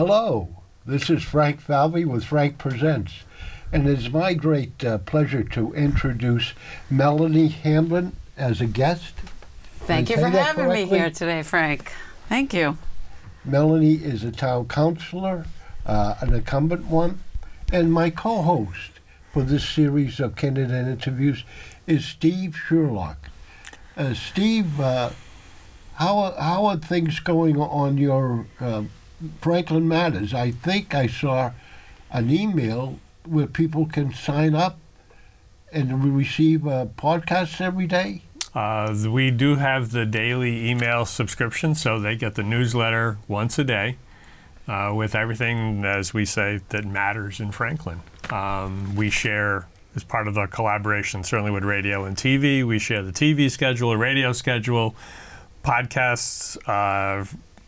Hello, this is Frank Falvey with Frank Presents, and it is my great uh, pleasure to introduce Melanie Hamblen as a guest. Thank Did you for having me here today, Frank. Thank you. Melanie is a town councilor, uh, an incumbent one, and my co-host for this series of candidate interviews is Steve Sherlock. Uh, Steve, uh, how are, how are things going on your uh, Franklin Matters? I think I saw an email where people can sign up and we receive uh, podcasts every day. Uh, we do have the daily email subscription, so they get the newsletter once a day uh, with everything, as we say, that matters in Franklin. Um, we share, as part of the collaboration, certainly with radio and TV, we share the TV schedule, a radio schedule, podcasts.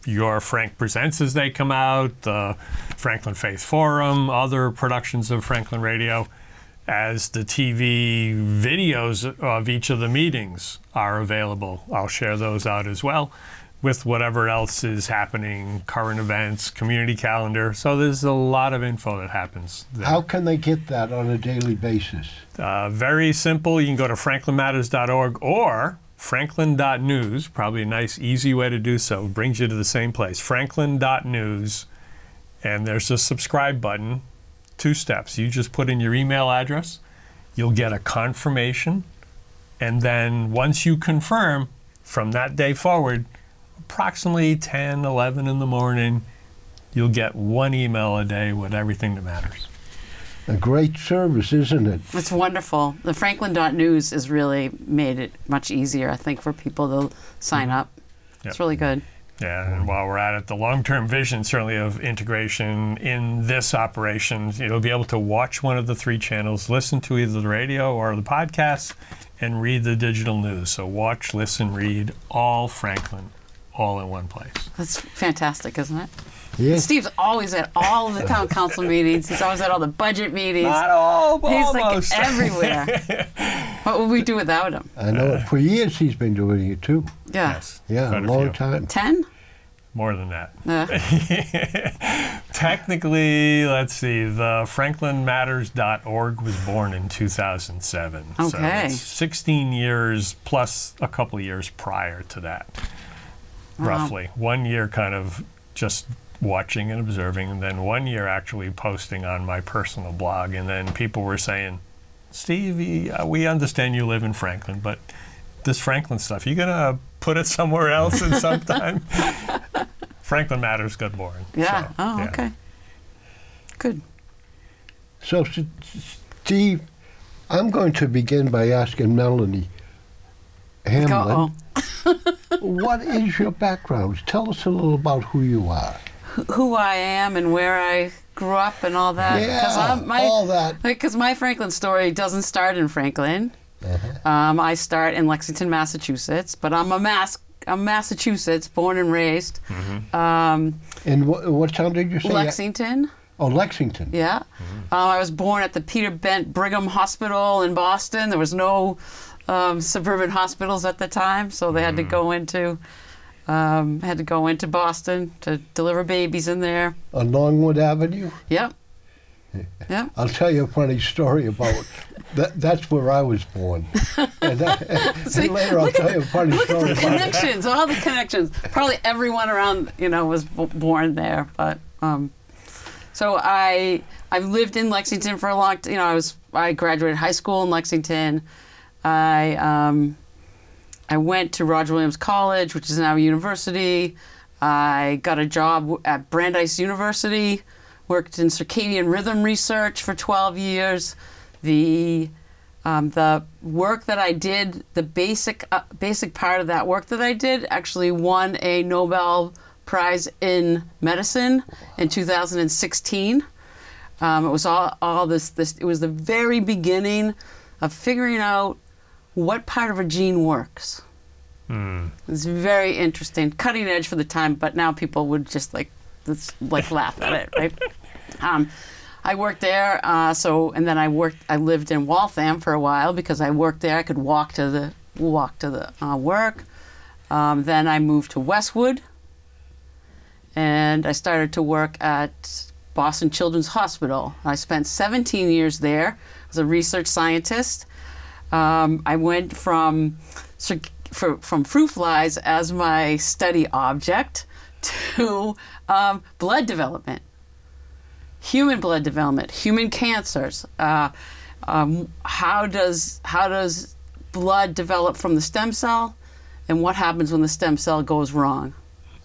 Your Frank Presents as they come out, the Franklin Faith Forum, other productions of Franklin Radio as the TV videos of each of the meetings are available. I'll share those out as well with whatever else is happening, current events, community calendar. So there's a lot of info that happens. There. How can they get that on a daily basis? Uh, very simple. You can go to franklinmatters.org or franklin.news, probably a nice, easy way to do so. Brings you to the same place, franklin.news. And there's a subscribe button, two steps. You just put in your email address, you'll get a confirmation. And then once you confirm, from that day forward, approximately 10, 11 in the morning, you'll get one email a day with everything that matters. A great service, isn't it? It's wonderful. The Franklin.news has really made it much easier, I think, for people to sign mm-hmm. up. Yep. It's really good. Yeah, and while we're at it, the long-term vision certainly of integration in this operation, you'll be able to watch one of the three channels, listen to either the radio or the podcast, and read the digital news. So watch, listen, read, all Franklin, all in one place. That's fantastic, isn't it? Yes. Steve's always at all of the town council meetings. He's always at all the budget meetings. Not all, but He's almost. like everywhere. what would we do without him? I know it. For years he's been doing it too. Yeah. yes, Yeah, quite a a long few. time. Ten? More than that. Uh, Technically, let's see, the franklinmatters.org was born in 2007. So Okay. it's 16 years plus a couple of years prior to that, roughly. One year kind of just watching and observing, and then one year actually posting on my personal blog. And then people were saying, Steve, we- uh, understand you live in Franklin, but this Franklin stuff, you going to put it somewhere else in some time? Franklin Matters got born. yeah. So, oh, yeah. okay. Good. So, S- S- Steve, I'm going to begin by asking Melanie Hamblen, what is your background? Tell us a little about who you are. Who I am and where I grew up and all that. Yeah, I'm, my, all that. Because my Franklin story doesn't start in Franklin. Uh-huh. Um, I start in Lexington, Massachusetts, but I'm a Mass. I'm Massachusetts, born and raised. Um, And wh- what town did you say? Lexington, Oh, Lexington. yeah. Um, I was born at the Peter Bent Brigham Hospital in Boston. There was no um, suburban hospitals at the time, so they had to go into um, had to go into Boston to deliver babies in there. On Longwood Avenue. Yep. Yep. I'll tell you a funny story about that. That's where I was born. And, that, and later I'll tell you a funny Look at story the about it. connections, all the connections. Probably everyone around, you know, was b- born there. But um, so I I've lived in Lexington for a long. T- you know, I was I graduated high school in Lexington. I um, I went to Roger Williams College, which is now a university. I got a job at Brandeis University. Worked in circadian rhythm research for 12 years. The um, the work that I did, the basic uh, basic part of that work that I did, actually won a Nobel Prize in medicine in 2016. Um, it was all, all this, this. It was the very beginning of figuring out what part of a gene works. It's very interesting, cutting edge for the time, but now people would just like, let's, like laugh at it, right? Um, I worked there, uh, so and then I worked. I lived in Waltham for a while because I worked there. I could walk to the walk to the uh, work. Um, then I moved to Westwood, and I started to work at Boston Children's Hospital. I spent 17 years there as a research scientist. Um, I went from for, from fruit flies as my study object to um, blood development, human blood development, human cancers. Uh, um, how does how does blood develop from the stem cell, and what happens when the stem cell goes wrong?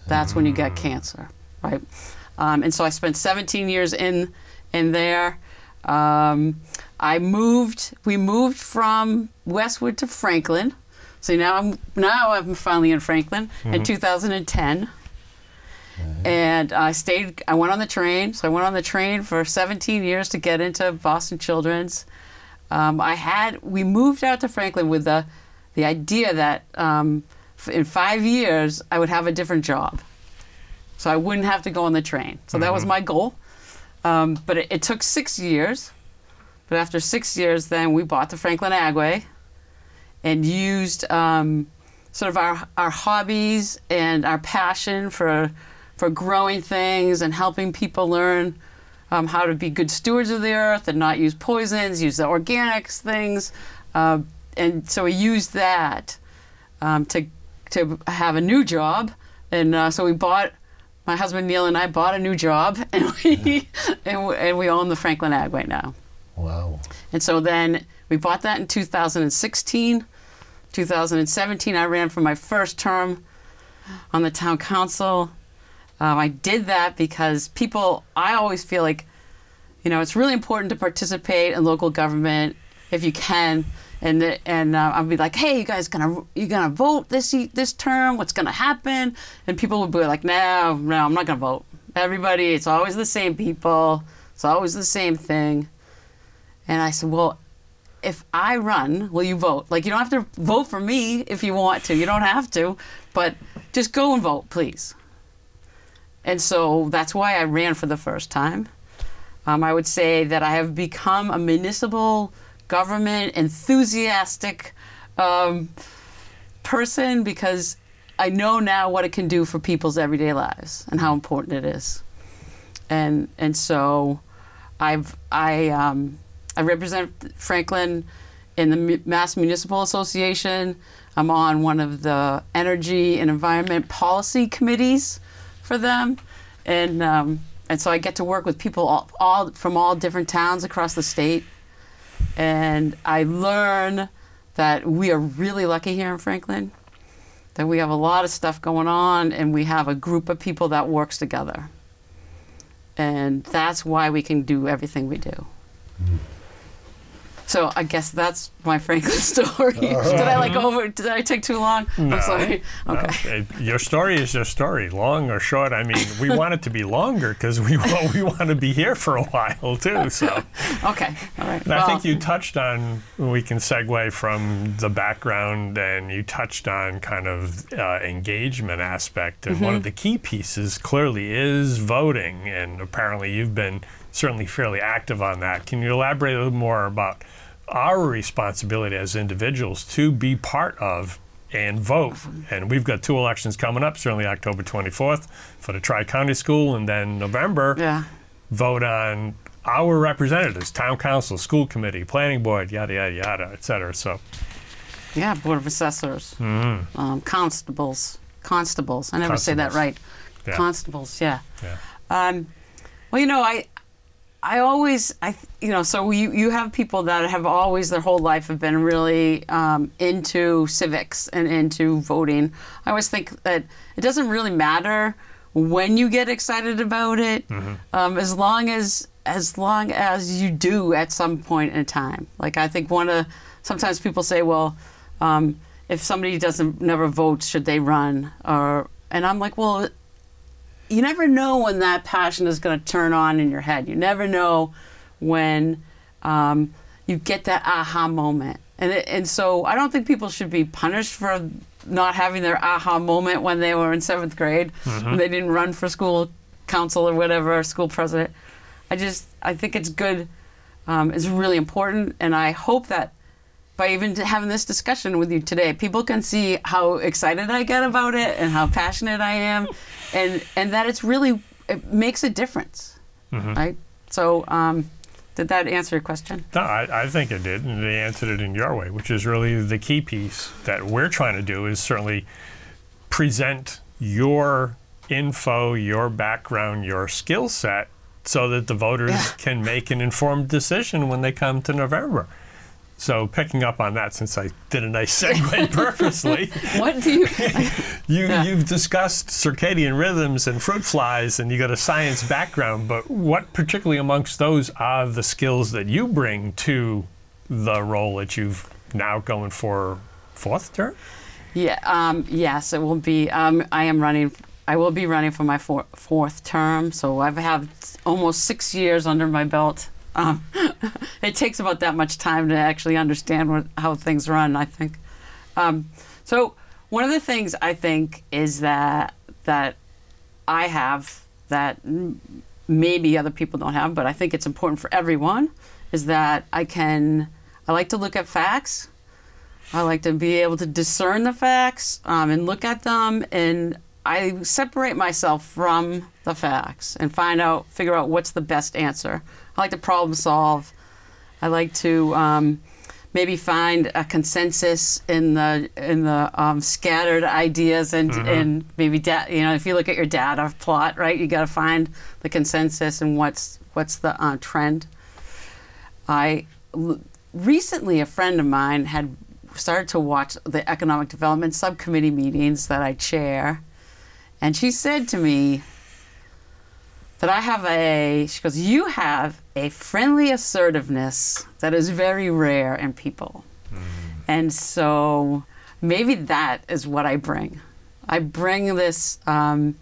That's when you get cancer, right? Um, and so I spent 17 years in in there. Um, I moved. We moved from Westwood to Franklin. So now I'm now I'm finally in Franklin in 2010. And I stayed. I went on the train. So I went on the train for 17 years to get into Boston Children's. Um, I had. We moved out to Franklin with the the idea that um, in five years I would have a different job, so I wouldn't have to go on the train. So that was my goal. Um, but it, it took six years. But after six years, then we bought the Franklin Agway and used um, sort of our, our hobbies and our passion for, for growing things and helping people learn um, how to be good stewards of the earth and not use poisons, use the organics things. Uh, and so we used that um, to, to have a new job. And uh, so we bought, my husband Neil and I bought a new job and we, and, and we own the Franklin Agway now. Wow. And so then we bought that in 2016. 2017, I ran for my first term on the town council. Um, I did that because people, I always feel like, you know, it's really important to participate in local government if you can. And and uh, I'd be like, hey, you guys gonna you gonna vote this this term? What's gonna happen? And people would be like, no, no, I'm not gonna vote. Everybody, it's always the same people. It's always the same thing. And I said, well, if I run, will you vote? Like, you don't have to vote for me if you want to. You don't have to, but just go and vote, please. And so that's why I ran for the first time. Um, I would say that I have become a municipal government enthusiastic um, person because I know now what it can do for people's everyday lives and how important it is. And and so I've I um, I represent Franklin in the Mass Municipal Association. I'm on one of the energy and environment policy committees for them, and um, and so I get to work with people all, all from all different towns across the state, and I learn that we are really lucky here in Franklin. That we have a lot of stuff going on, and we have a group of people that works together and that's why we can do everything we do. So I guess that's my Franklin story. did I like over? Did I take too long? I'm sorry. No, Okay. it- your story is your story, long or short. I mean, we want it to be longer because we want, we want to be here for a while too. So, Okay. All right. and I think you touched on. We can segue from the background, and you touched on kind of uh, engagement aspect, and one of the key pieces clearly is voting, and apparently you've been certainly fairly active on that. Can you elaborate a little more about our responsibility as individuals to be part of and vote. And we've got two elections coming up, certainly October 24th for the Tri County School, and then November, yeah. vote on our representatives, town council, school committee, planning board, yada, yada, yada, et cetera. So, Yeah. Board of Assessors, Mm-hmm. um, constables, constables. I never say that right. Yeah. Constables. Yeah. yeah. Um, well, you know, I, I always, I, you know, so you you have people that have always their whole life have been really um, into civics and into voting. I always think that it doesn't really matter when you get excited about it, um, as long as as long as you do at some point in time. Like I think one of sometimes people say, well, um, if somebody doesn't never votes, should they run? Or and I'm like, well, you never know when that passion is going to turn on in your head. You never know when um, you get that aha moment. And, it, and so I don't think people should be punished for not having their aha moment when they were in seventh grade, when they didn't run for school council or whatever, school president. I just, I think it's good, um, it's really important, and I hope that by even having this discussion with you today. People can see how excited I get about it and how passionate I am, and and that it's really it makes a difference, right? So, um, did that answer your question? No, I, I think it did, and they answered it in your way, which is really the key piece that we're trying to do is certainly present your info, your background, your skill set, so that the voters Yeah. can make an informed decision when they come to November. So picking up on that, since I did a nice segue purposely, What do you? you Yeah. you've discussed circadian rhythms and fruit flies, and you got a science background. But what particularly amongst those are the skills that you bring to the role that you've now going for fourth term? Yeah. Um, yes, it will be. Um, I am running. I will be running for my four, fourth term, so I've have almost six years under my belt. Um, it takes about that much time to actually understand what, how things run. I think. Um, so one of the things I think is that that I have that maybe other people don't have, but I think it's important for everyone is that I can. I like to look at facts. I like to be able to discern the facts um, and look at them, and I separate myself from the facts and find out, figure out what's the best answer. I like to problem solve. I like to um, maybe find a consensus in the in the um, scattered ideas and and maybe da- you know if you look at your data plot, right, you got to find the consensus and what's what's the uh, trend. I l- recently a friend of mine had started to watch the economic development subcommittee meetings that I chair, and she said to me that I have a she goes, "You have a friendly assertiveness that is very rare in people." And so maybe that is what I bring. I bring this um,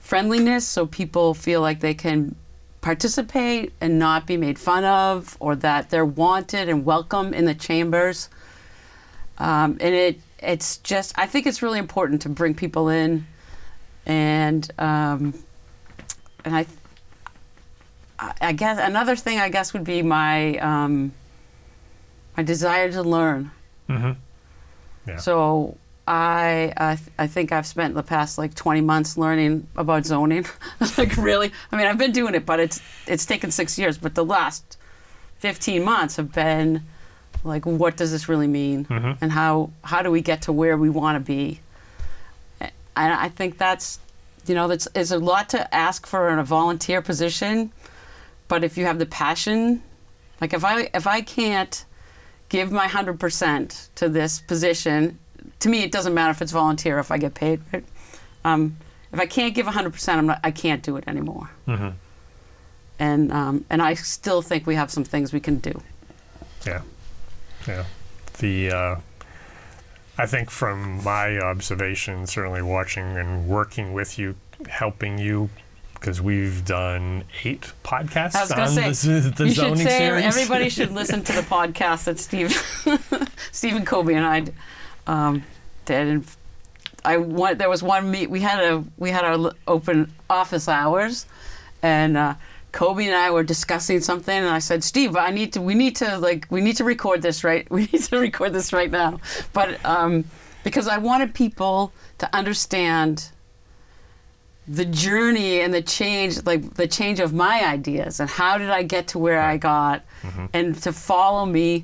friendliness so people feel like they can participate and not be made fun of, or that they're wanted and welcome in the chambers. Um, and it it's just I think it's really important to bring people in, and um, and I I guess another thing I guess would be my um, my desire to learn. Mm-hmm. Yeah. So I I, th- I think I've spent the past like 20 months learning about zoning. like really, I mean I've been doing it, but it's it's taken six years. But the last 15 months have been like, what does this really mean, Mhm. and how how do we get to where we want to be? And I think that's you know that's is a lot to ask for in a volunteer position, but if you have the passion, like if I if I can't give my 100% to this position, to me, it doesn't matter if it's volunteer if I get paid. Right? Um, if I can't give 100%, I'm not, I can't do it anymore. Mhm. And, um, and I still think we have some things we can do. Yeah, yeah. The uh, I think from my observation, certainly watching and working with you, helping you, because we've done eight podcasts I was on say, the you zoning should say series. everybody should listen to the podcast that Steve, Stephen Kobe and I um, did. And I went, there was one meet. We had a we had our open office hours, and uh, Kobe and I were discussing something. And I said, Steve, I need to. We need to like we need to record this right. We need to record this right now. But um, because I wanted people to understand the journey and the change like the change of my ideas and how did i get to where i got and to follow me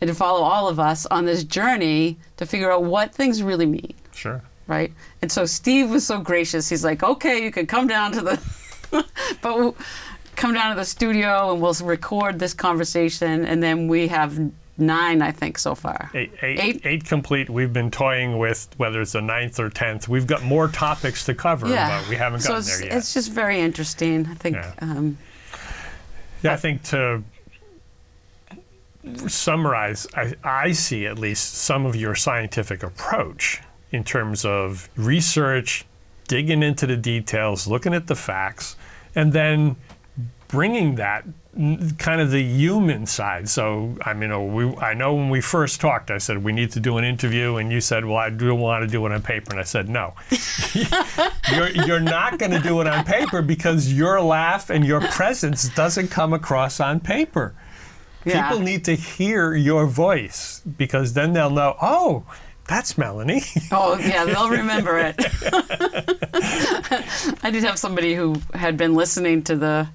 and to follow all of us on this journey to figure out what things really mean Sure. right and so steve was so gracious he's like okay you can come down to the but come down to the studio and we'll record this conversation and then we have nine i think so far Eight, eight, Eight? eight complete. We've been toying with whether it's the ninth or tenth. We've got more topics to cover, yeah but we haven't so gotten there yet. it's just very interesting i think Yeah. um, Yeah, I think to summarize, I, I see at least some of your scientific approach in terms of research, digging into the details, looking at the facts, and then bringing that kind of the human side. So, I mean, uh, we, I know when we first talked, I said we need to do an interview, and you said, "Well, I do want to do it on paper," and I said, "No, you're you're not going to do it on paper because your laugh and your presence doesn't come across on paper." Yeah. People need to hear your voice because then they'll know, oh, that's Melanie. Oh yeah, they'll remember it. I did have somebody who had been listening to the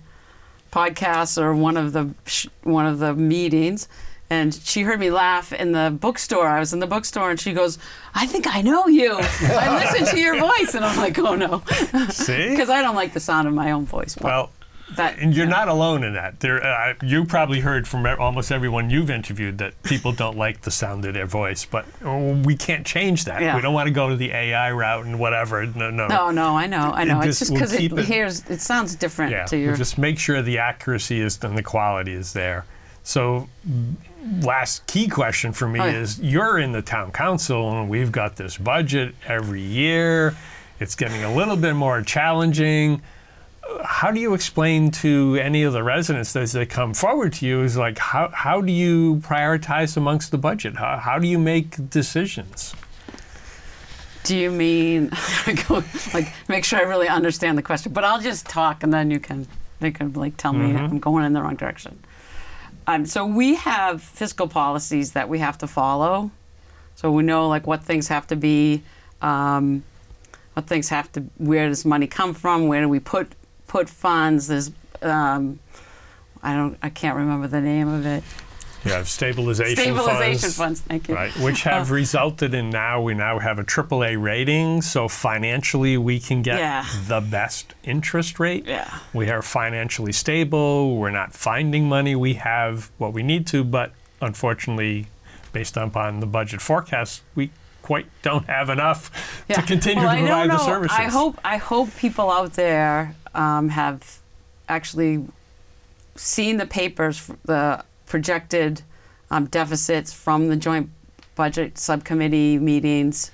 podcast or one of the sh- one of the meetings, and she heard me laugh in the bookstore. I was in the bookstore, and she goes, "I think I know you. I listened to your voice," and I'm like, "Oh no," See? because I don't like the sound of my own voice. But Well, that and you're not alone in that. There, uh, you probably heard from almost everyone you've interviewed that people don't like the sound of their voice, but uh, we can't change that. Yeah. We don't want to go to the AI route and whatever. No, no. No, no, I know, I know. It It's just because it, it- hears it sounds different Yeah, to we'll just make sure the accuracy is and the quality is there. So, last key question for me Oh, yeah. is: You're in the town council, and we've got this budget every year. It's getting a little bit more challenging. How do you explain to any of the residents as they come forward to you? Is like how how do you prioritize amongst the budget? How how do you make decisions? Do you mean like make sure I really understand the question? But I'll just talk and then you can they can like tell me I'm going in the wrong direction. Um, so we have fiscal policies that we have to follow. So we know like what things have to be, um, what things have to, where does money come from? Where do we put put funds? There's, um, I don't, I can't remember the name of it. You have stabilization, Stabilization funds. funds. Thank you. Right, which have resulted in now we now have a AAA rating, so financially we can get Yeah. the best interest rate. Yeah. We are financially stable. We're not finding money. We have what we need to, but unfortunately, based upon the budget forecast, we quite don't have enough to continue well, to I provide the know. services. I hope I hope people out there um, have actually seen the papers, the projected um, deficits from the joint budget subcommittee meetings,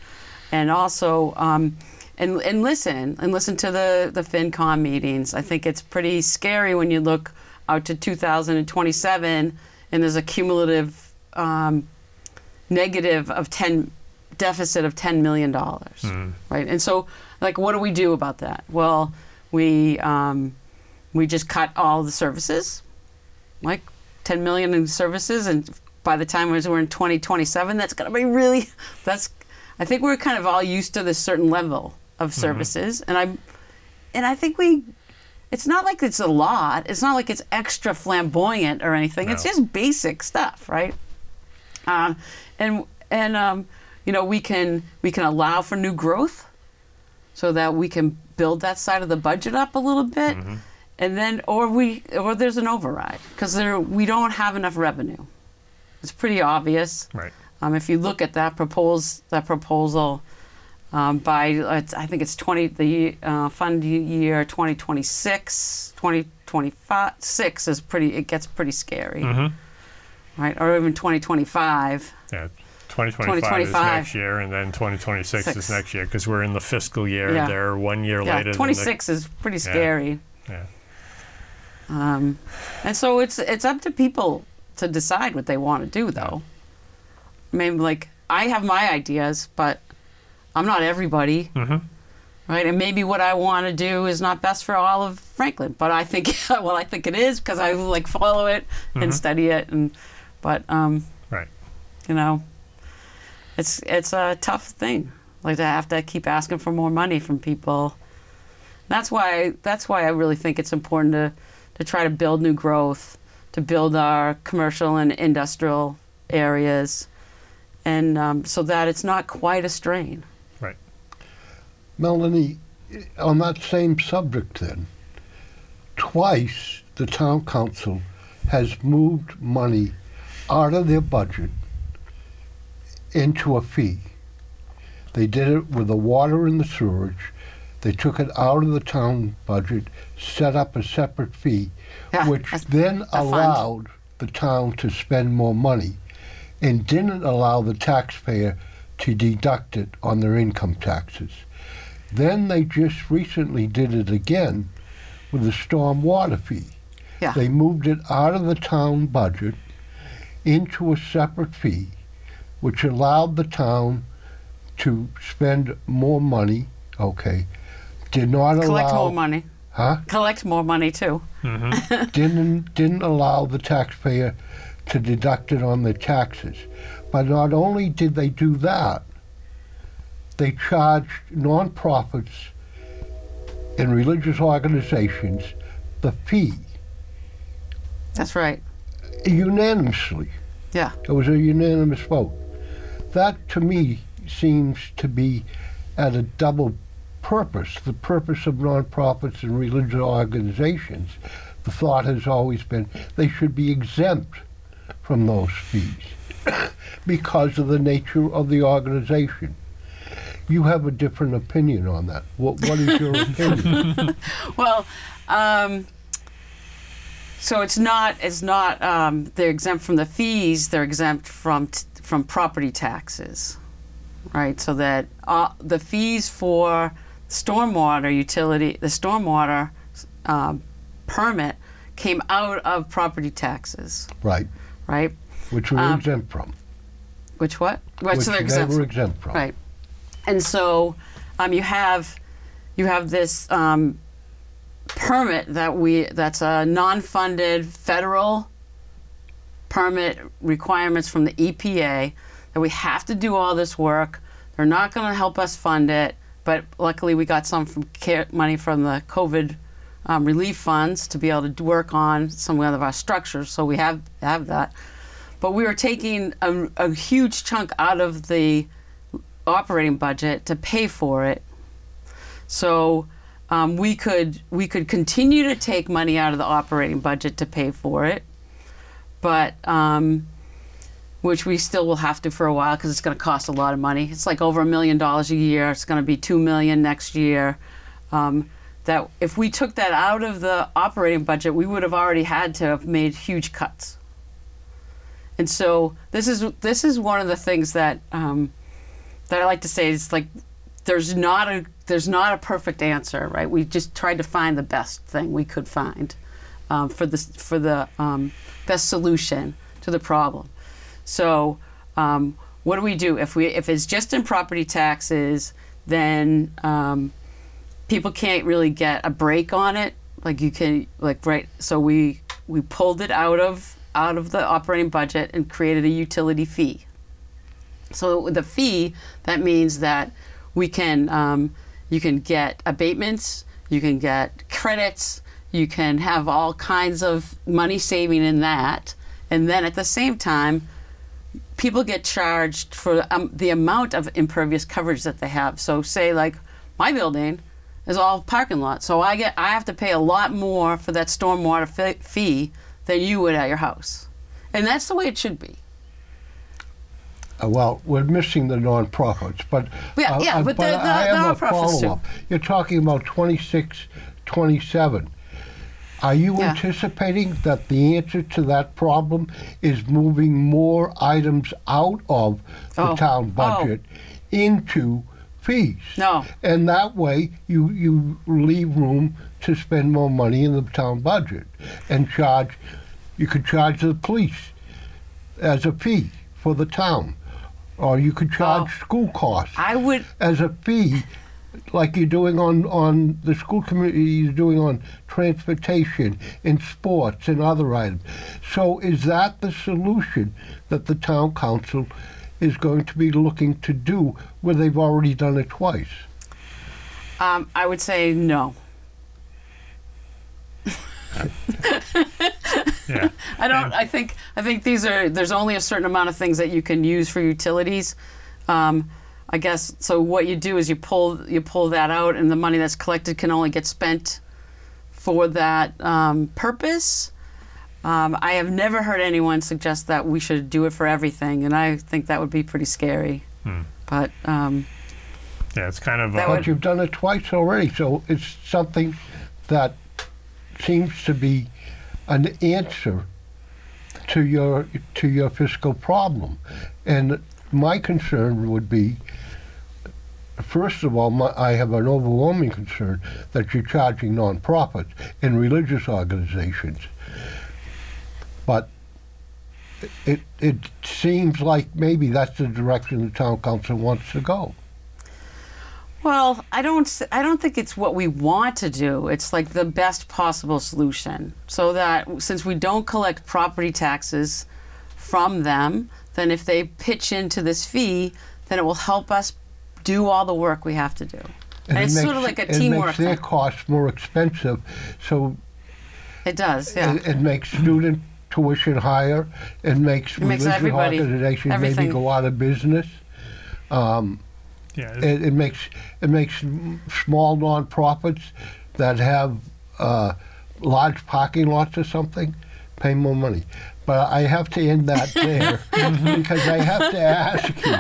and also um, and and listen and listen to the the FinCom meetings. I think it's pretty scary when you look out to 2027 and there's a cumulative um, negative of 10 deficit of 10 million dollars right? And so like what do we do about that? Well we um, we just cut all the services like 10 million in services and by the time we're in 2027 that's going to be really that's i think we're kind of all used to this certain level of services and i'm and i think we it's not like it's a lot it's not like it's extra flamboyant or anything it's just basic stuff right? Um, and and um, you know we can we can allow for new growth so that we can build that side of the budget up a little bit and then or we or there's an override because there we don't have enough revenue. It's pretty obvious. Right. um, if you look at that propose that proposal um, by it's, I think it's 20 the uh, fund year 2026 2025 six is pretty it gets pretty scary. Right or even 2025 Yeah. 2025, is next year, and then 2026 is next year because we're in the fiscal year. Yeah. They're one year yeah later. 26 is pretty scary the, yeah. Um, and so it's it's up to people to decide what they want to do, though. I mean, like I have my ideas, but I'm not everybody, Mhm. right? And maybe what I want to do is not best for all of Franklin, but I think well, I think it is because I like follow it and study it, and but um, Right. you know, it's it's a tough thing. Like to have to keep asking for more money from people. That's why that's why I really think it's important to to try to build new growth, to build our commercial and industrial areas, and um, so that it's not quite a strain. Right. Melanie, on that same subject then, twice the town council has moved money out of their budget into a fee. They did it with the water and the sewage. They took it out of the town budget, set up a separate fee, Yeah, which that's then a fund. allowed the town to spend more money and didn't allow the taxpayer to deduct it on their income taxes. Then they just recently did it again with the storm water fee. Yeah. They moved it out of the town budget into a separate fee, which allowed the town to spend more money. Okay. Did not allow. Collect more money. huh? Collect more money too. Mm-hmm. didn't didn't allow the taxpayer to deduct it on their taxes. But not only did they do that, they charged nonprofits and religious organizations the fee That's right. unanimously. Yeah. It was a unanimous vote. That to me seems to be at a double purpose. The purpose of nonprofits and religious organizations, the thought has always been they should be exempt from those fees because of the nature of the organization. You have a different opinion on that. What, what is your opinion? Well, um, so it's not it's not um, they're exempt from the fees. They're exempt from t- from property taxes, right? So that uh, the fees for stormwater utility, the stormwater um, permit came out of property taxes, right, right? which we're Um, exempt from. Which what? Right, Which so they're they exempt. were exempt from. Right. And so um, you have you have this um, permit that we that's a non-funded federal permit requirements from the EPA that we have to do all this work. They're not going to help us fund it, but luckily we got some from care, money from the COVID um, relief funds to be able to work on some of our structures. So we have have that. But we were taking a, a huge chunk out of the operating budget to pay for it. So um, we could we could continue to take money out of the operating budget to pay for it, but um, which we still will have to for a while because it's going to cost a lot of money. It's like over a million dollars a year. It's going to be two million next year. Um, that if we took that out of the operating budget, we would have already had to have made huge cuts. And so this is this is one of the things that um, that I like to say is like there's not a there's not a perfect answer, right? We just tried to find the best thing we could find um, for the for the um, best solution to the problem. So um, what do we do if we if it's just in property taxes? Then um, people can't really get a break on it. Like you can like right. So we we pulled it out of out of the operating budget and created a utility fee. So the fee, that means that we can um, you can get abatements, you can get credits, you can have all kinds of money saving in that, and then at the same time, people get charged for um, the amount of impervious coverage that they have. So say like my building is all parking lot, so I get I have to pay a lot more for that stormwater fee than you would at your house, and that's the way it should be. Uh, well, we're missing the nonprofits, but Yeah, uh, yeah, uh, but the- the- I have a nonprofits too. follow-up. You're talking about 26, 27. Are you Yeah. anticipating that the answer to that problem is moving more items out of the Oh. town Oh. budget into fees? No. And that way, you you leave room to spend more money in the town budget and charge. You could charge the police as a fee for the town, or you could charge Oh. school costs I would as a fee, like you're doing on on the school committee. You're doing on transportation and sports and other items. So, is that the solution that the town council is going to be looking to do, where they've already done it twice? Um, I would say no. Yeah. I don't. I think. I think these are. There's only a certain amount of things that you can use for utilities. Um, I guess. So what you do is you pull you pull that out, and the money that's collected can only get spent for that um, purpose. Um, I have never heard anyone suggest that we should do it for everything, and I think that would be pretty scary. But um, Yeah, it's kind of That uh, would- But you've done it twice already, so it's something that seems to be an answer to your to your fiscal problem. And my concern would be, first of all, my, I have an overwhelming concern that you're charging nonprofits and religious organizations. But it it seems like maybe that's the direction the town council wants to go. Well, I don't. I don't think it's what we want to do. It's like the best possible solution, so that since we don't collect property taxes from them, then if they pitch into this fee, then it will help us do all the work we have to do. And, it it's sort makes- of like a teamwork. it makes their thing. costs more expensive, so It does, yeah. it, it makes student tuition higher. It makes makes religious everybody- organizations everything- maybe go out of business. Um, Yeah, It, it makes it makes small nonprofits that have uh, large parking lots or something pay more money. But I have to end that there because I have to ask you,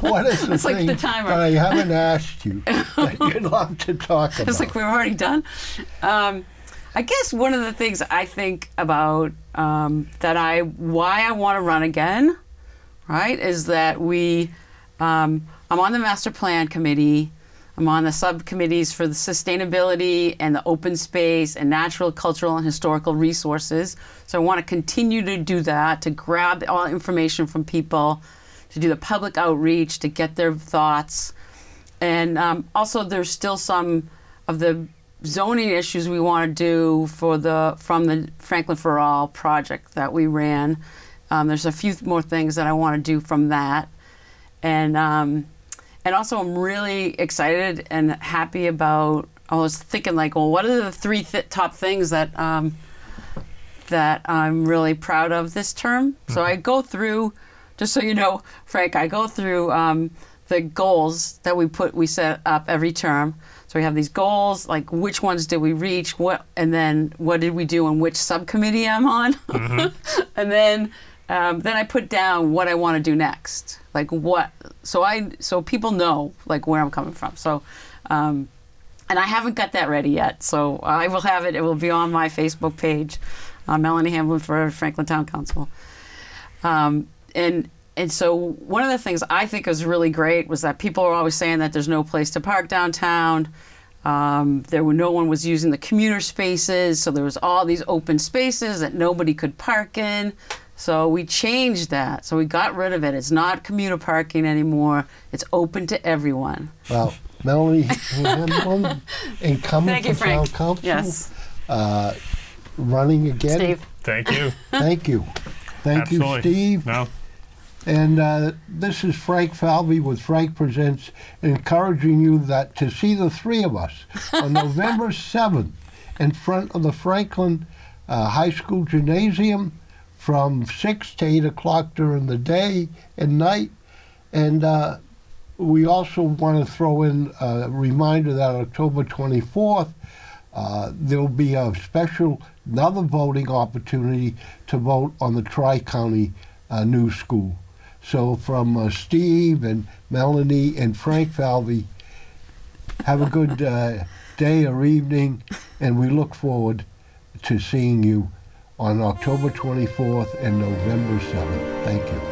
what is the It's like thing the timer. that I haven't asked you that you'd love to talk about? It's like we're already done. Um, I guess one of the things I think about um, that I why I want to run again, right, is that we um, I'm on the master plan committee. I'm on the subcommittees for the sustainability and the open space and natural, cultural, and historical resources. So I want to continue to do that, to grab all information from people, to do the public outreach, to get their thoughts. And um, also, there's still some of the zoning issues we want to do for the from the Franklin for All project that we ran. Um, there's a few more things that I want to do from that, and um, and also I'm really excited and happy about. I was thinking like, well, what are the three th- top things that um, that I'm really proud of this term? So I go through, just so you know, Frank, I go through um, the goals that we put we set up every term. So we have these goals, like which ones did we reach, what, and then what did we do, and which subcommittee I'm on, and then um, then I put down what I want to do next, like what. So I so people know like where I'm coming from. So. Um, and I haven't got that ready yet, so I will have it. It will be on my Facebook page, uh, Melanie Hamblen for Franklin Town Council. Um, and and so one of the things I think was really great was that people are always saying that there's no place to park downtown. Um, there were no one was using the commuter spaces, so there was all these open spaces that nobody could park in. So we changed that. So we got rid of it. It's not commuter parking anymore. It's open to everyone. Well, Melanie Hamblen, incumbent Thank you, for town Frank. council, Yes, uh, running again. Steve. thank you. Thank you. Thank Absolutely. you, Steve. No, And uh, this is Frank Falvey with Frank Presents, encouraging you that to see the three of us on November 7th in front of the Franklin uh, High School Gymnasium from 6 to 8 o'clock during the day and night. And uh, we also want to throw in a reminder that October 24th, uh, there'll be a special, another voting opportunity to vote on the Tri County uh, New School. So, from uh, Steve and Melanie and Frank Falvey, have a good uh, day or evening, and we look forward to seeing you on October 24th and November 7th. Thank you.